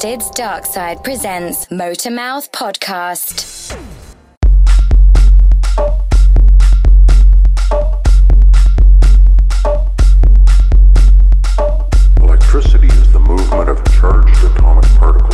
Twisted's Dark Side presents Motormouth Podcast. Electricity is the movement of charged atomic particles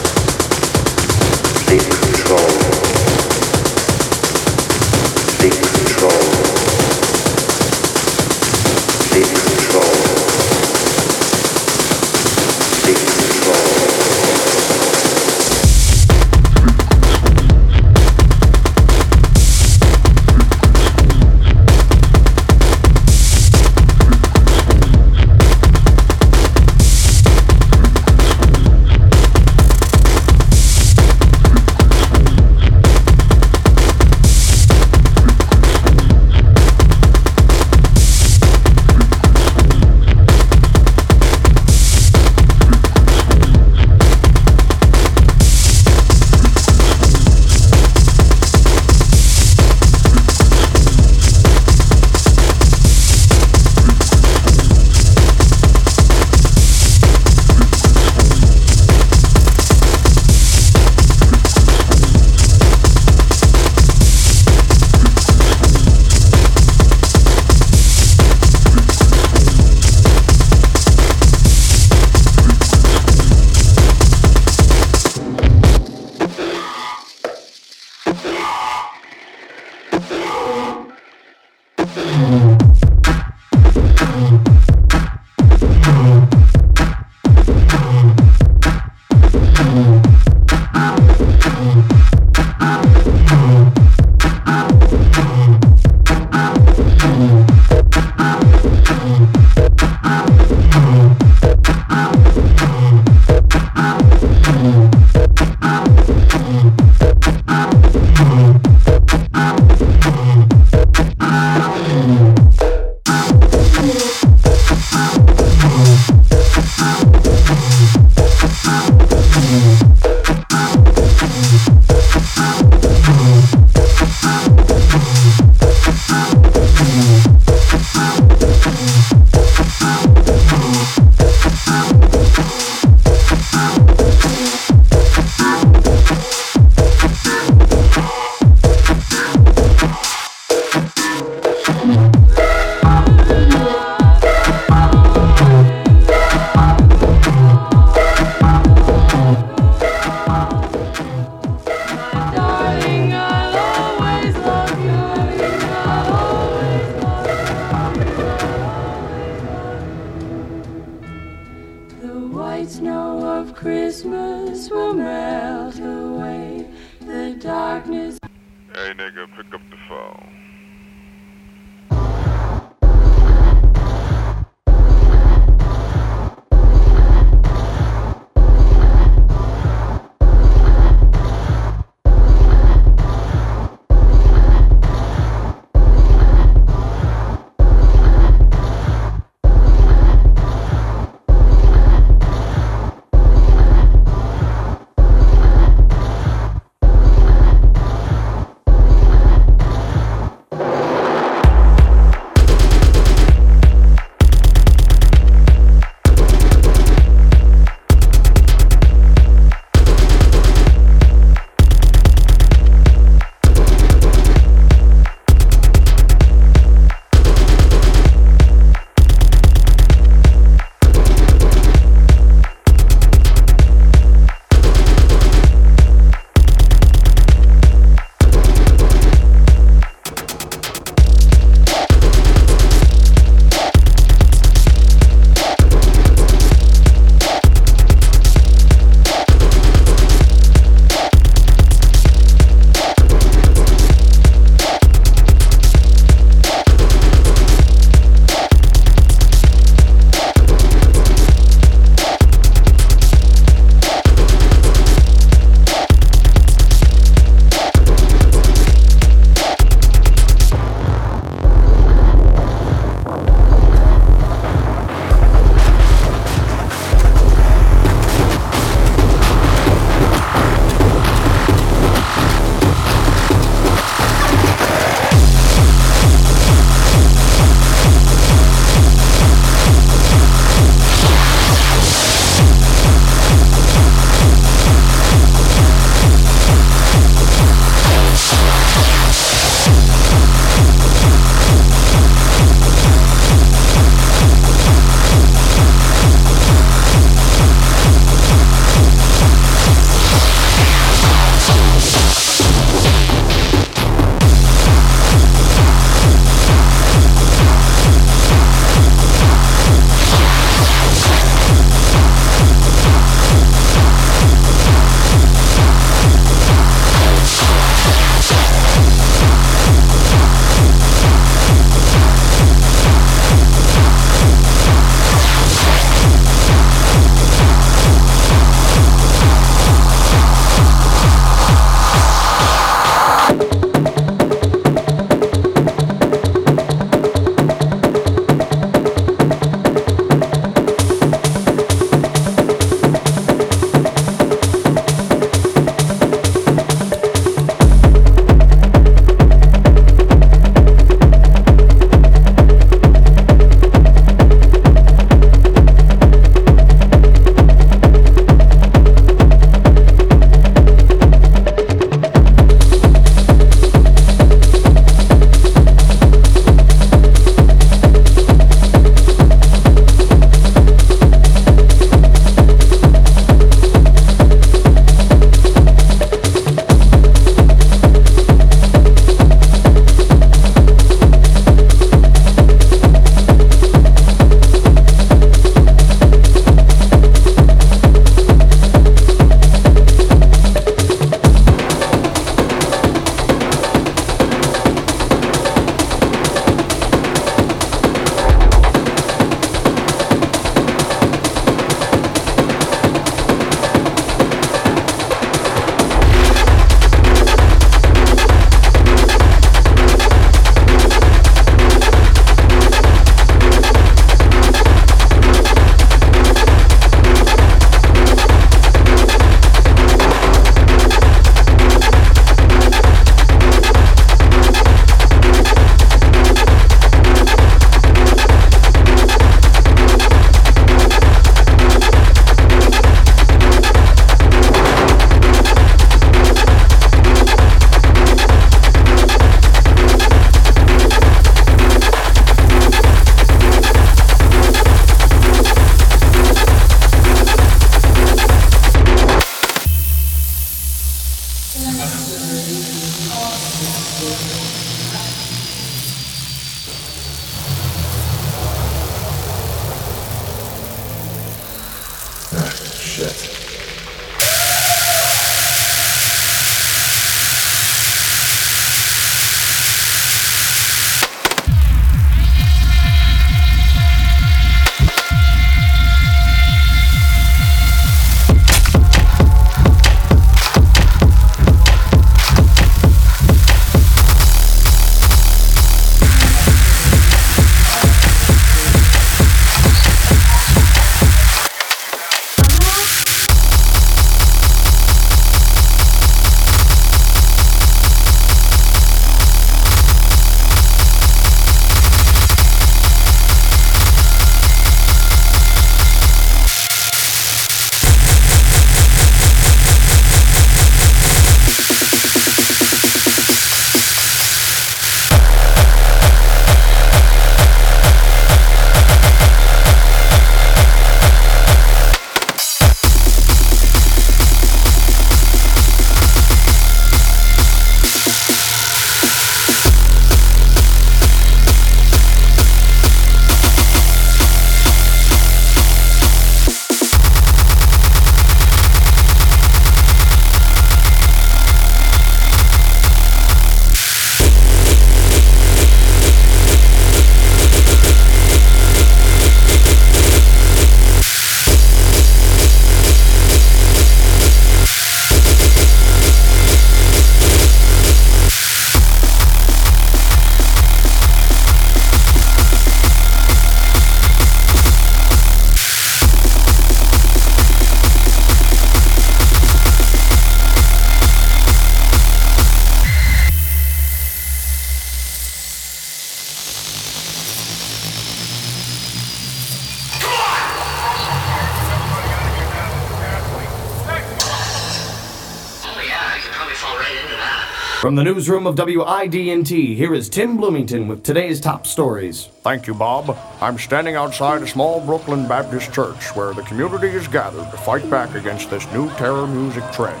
From the newsroom of WIDNT, here is Tim Bloomington with today's top stories. Thank you, Bob. I'm standing outside a small Brooklyn Baptist church where the community is gathered to fight back against this new terror music trend.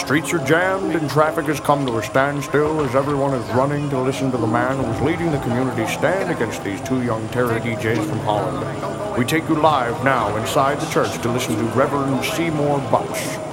Streets are jammed and traffic has come to a standstill as everyone is running to listen to the man who is leading the community stand against these two young terror DJs from Holland. We take you live now inside the church to listen to Reverend Seymour Butch.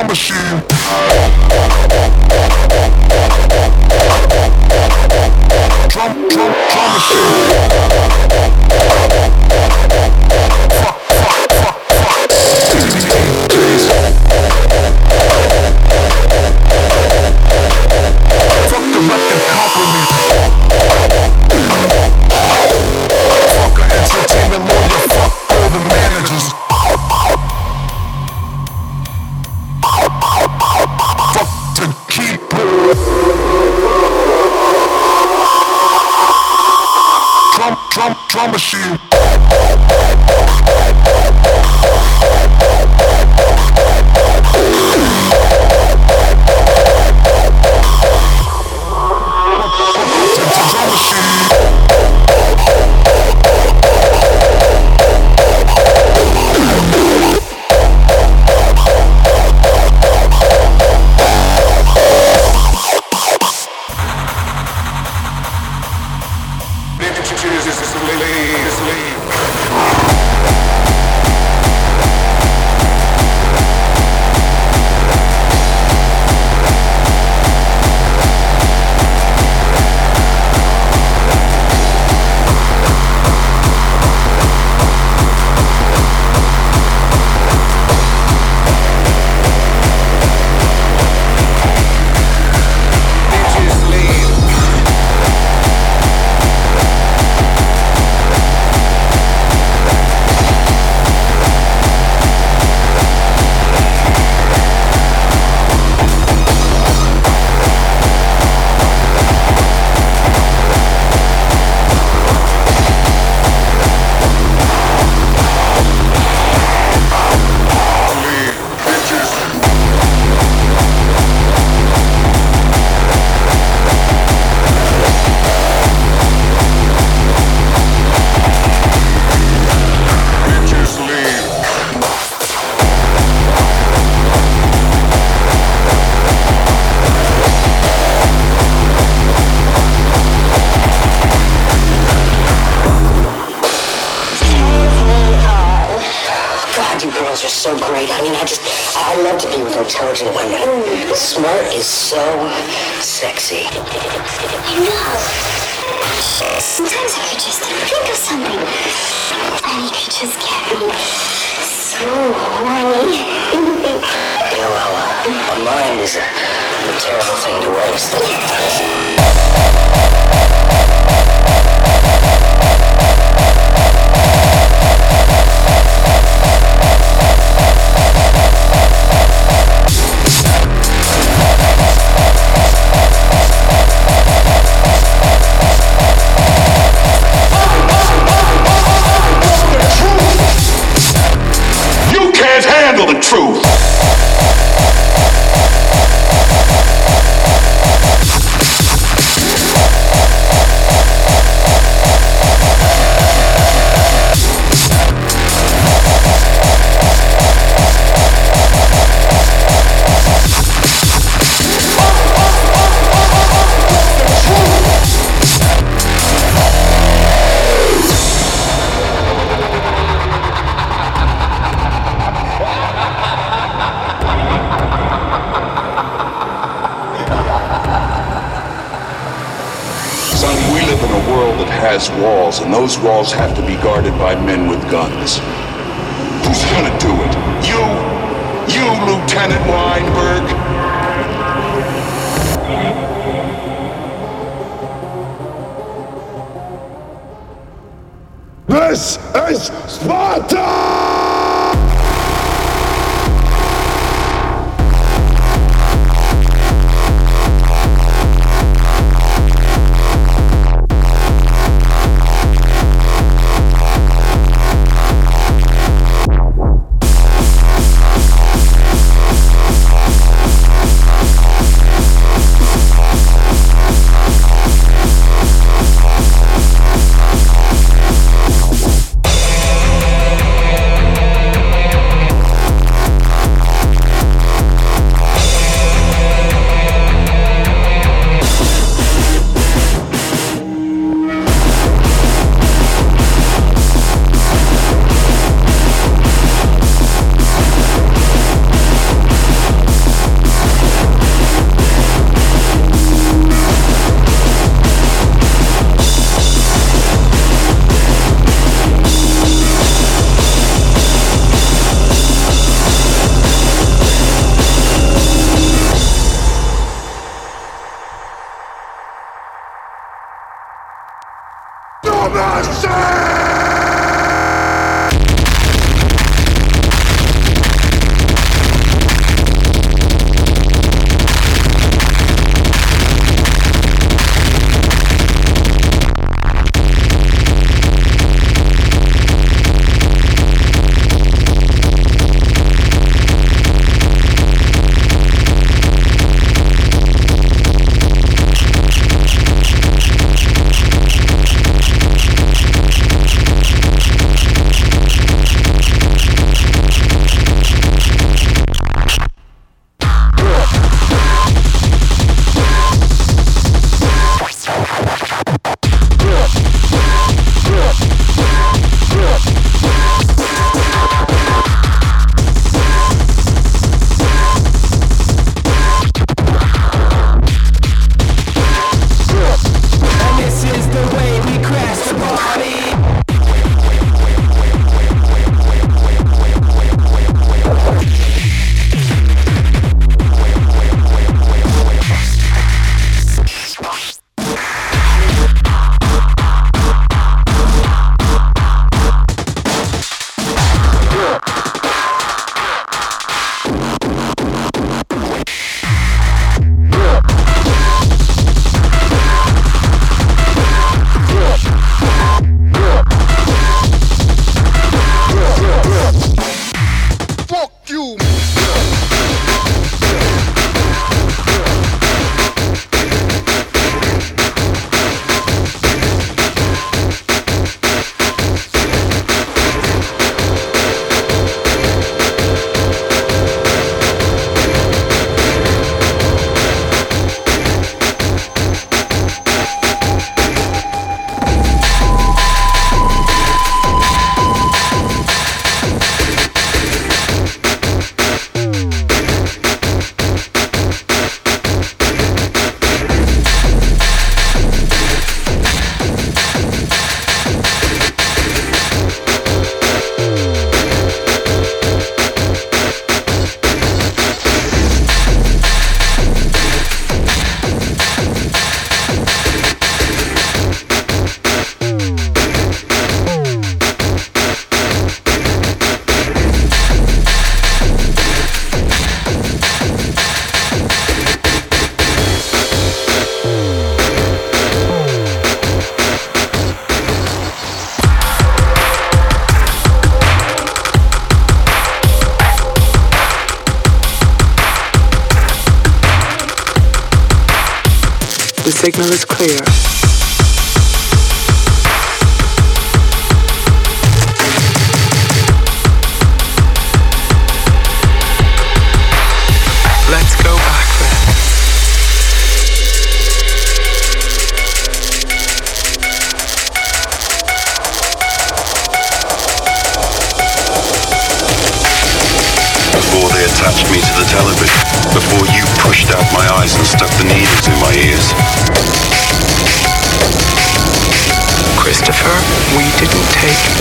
promise you. Trump, Trump, promise you. promise you. walls, and those walls have to be guarded by men with guns. Who's gonna do it? You? You, Lieutenant Weinberg? This is Sparta! mercy!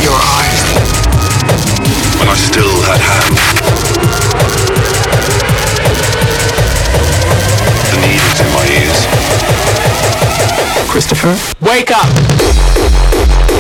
your eyes when I still had hands. The needles in my ears. Christopher, wake up!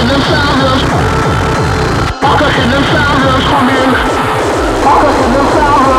in them sounders. Pockets in of coming. come in. Pockets in them sounders.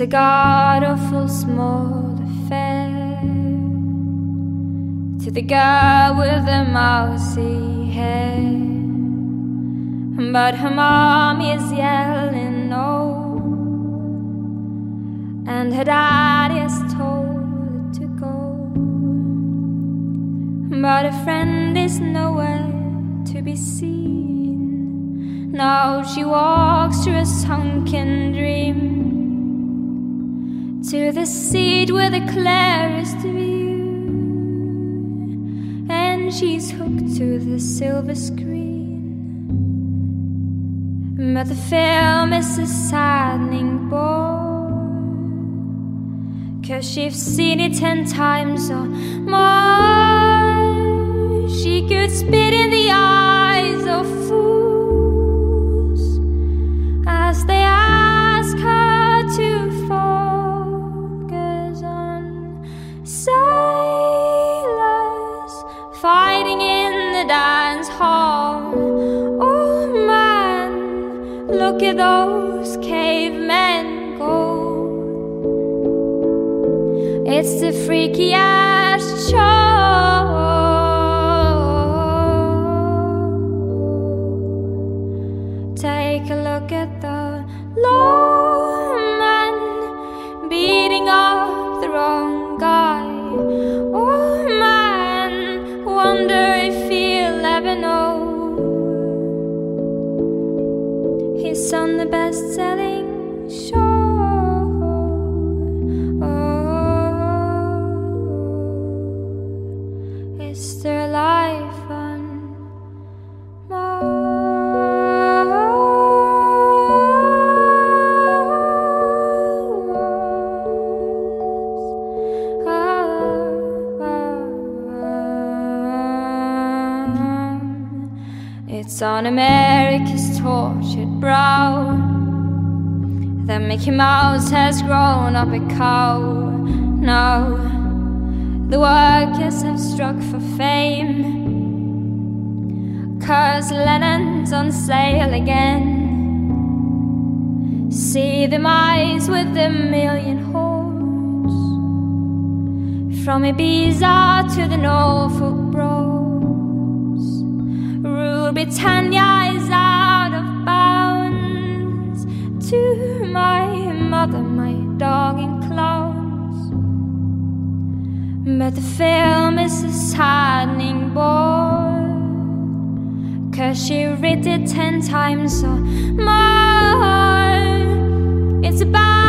A god awful small affair to the girl with the mousy hair. But her mom is yelling no, and her dad is told to go. But a friend is nowhere to be seen. Now she walks through a sunken dream to the seat with the clearest view, and she's hooked to the silver screen. But the film is a saddening bore, cause she's seen it ten times or more. She could spit in the eyes look at those cavemen go. It's the freaky ass show. It's on America's tortured brow that Mickey Mouse has grown up a cow. Now the workers have struck for fame. Cause Lennon's on sale again. See them eyes with a million hordes. From Ibiza to the Norfolk Broads. Rule Britannia is out of bounds. To my mother, my dog, and clowns. But the film is a saddening bore. Cause she read it ten times or more. It's about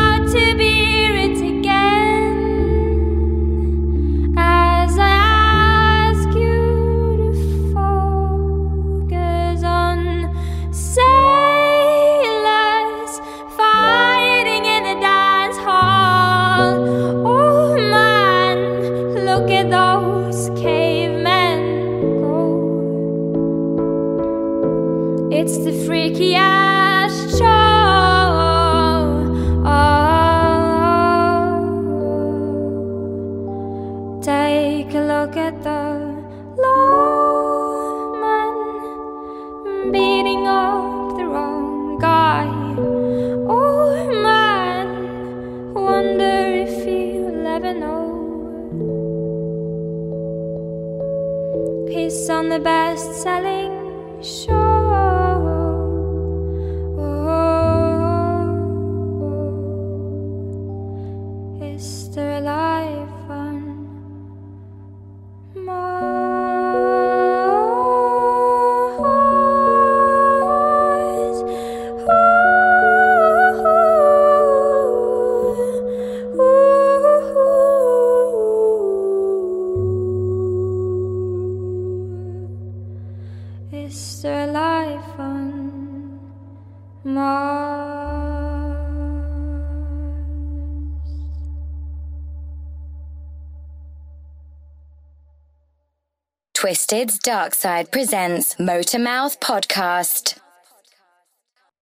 Twisted's Dark Side presents Motormouth Podcast.